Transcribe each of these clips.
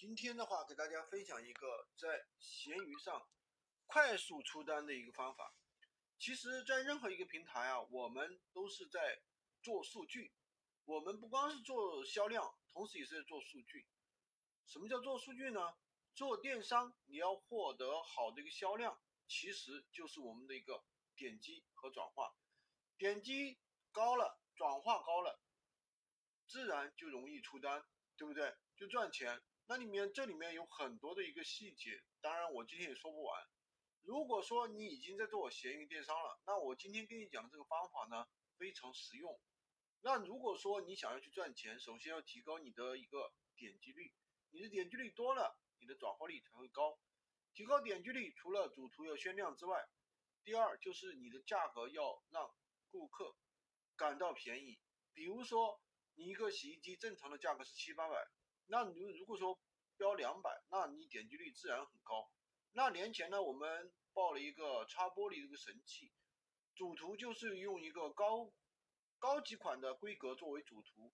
今天的话，给大家分享一个在闲鱼上快速出单的一个方法。其实，在任何一个平台啊，我们都是在做数据。我们不光是做销量，同时也是在做数据。什么叫做数据呢？做电商，你要获得好的一个销量，其实就是我们的一个点击和转化。点击高了，转化高了，自然就容易出单，对不对？就赚钱。那里面这里面有很多的一个细节，当然我今天也说不完。如果说你已经在做闲鱼电商了，那我今天跟你讲的这个方法呢非常实用。那如果说你想要去赚钱，首先要提高你的一个点击率，你的点击率多了，你的转化率才会高。提高点击率，除了主图要宣亮之外，第二就是你的价格要让顾客感到便宜。比如说你一个洗衣机正常的价格是七八百。那你如果说标两百，那你点击率自然很高。那年前呢，我们报了一个擦玻璃这个神器，主图就是用一个高高级款的规格作为主图，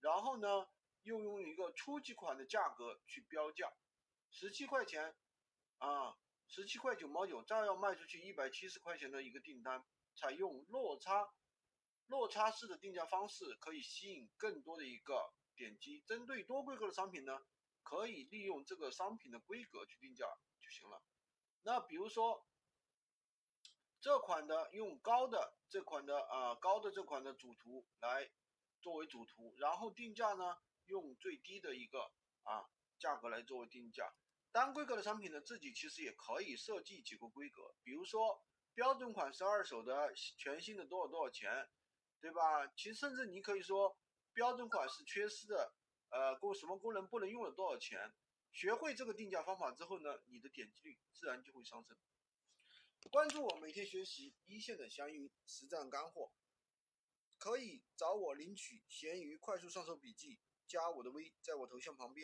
然后呢又用一个初级款的价格去标价，十七块钱啊，十七块九毛九，照样卖出去一百七十块钱的一个订单，采用落差落差式的定价方式，可以吸引更多的一个。点击针对多规格的商品呢，可以利用这个商品的规格去定价就行了。那比如说这款的用高的这款的啊高的这款的主图来作为主图，然后定价呢用最低的一个啊价格来作为定价。单规格的商品呢，自己其实也可以设计几个规格，比如说标准款是二手的，全新的多少多少钱，对吧？其实甚至你可以说。标准款是缺失的，呃，功什么功能不能用了多少钱？学会这个定价方法之后呢，你的点击率自然就会上升。关注我，每天学习一线的闲鱼实战干货，可以找我领取闲鱼快速上手笔记，加我的微，在我头像旁边。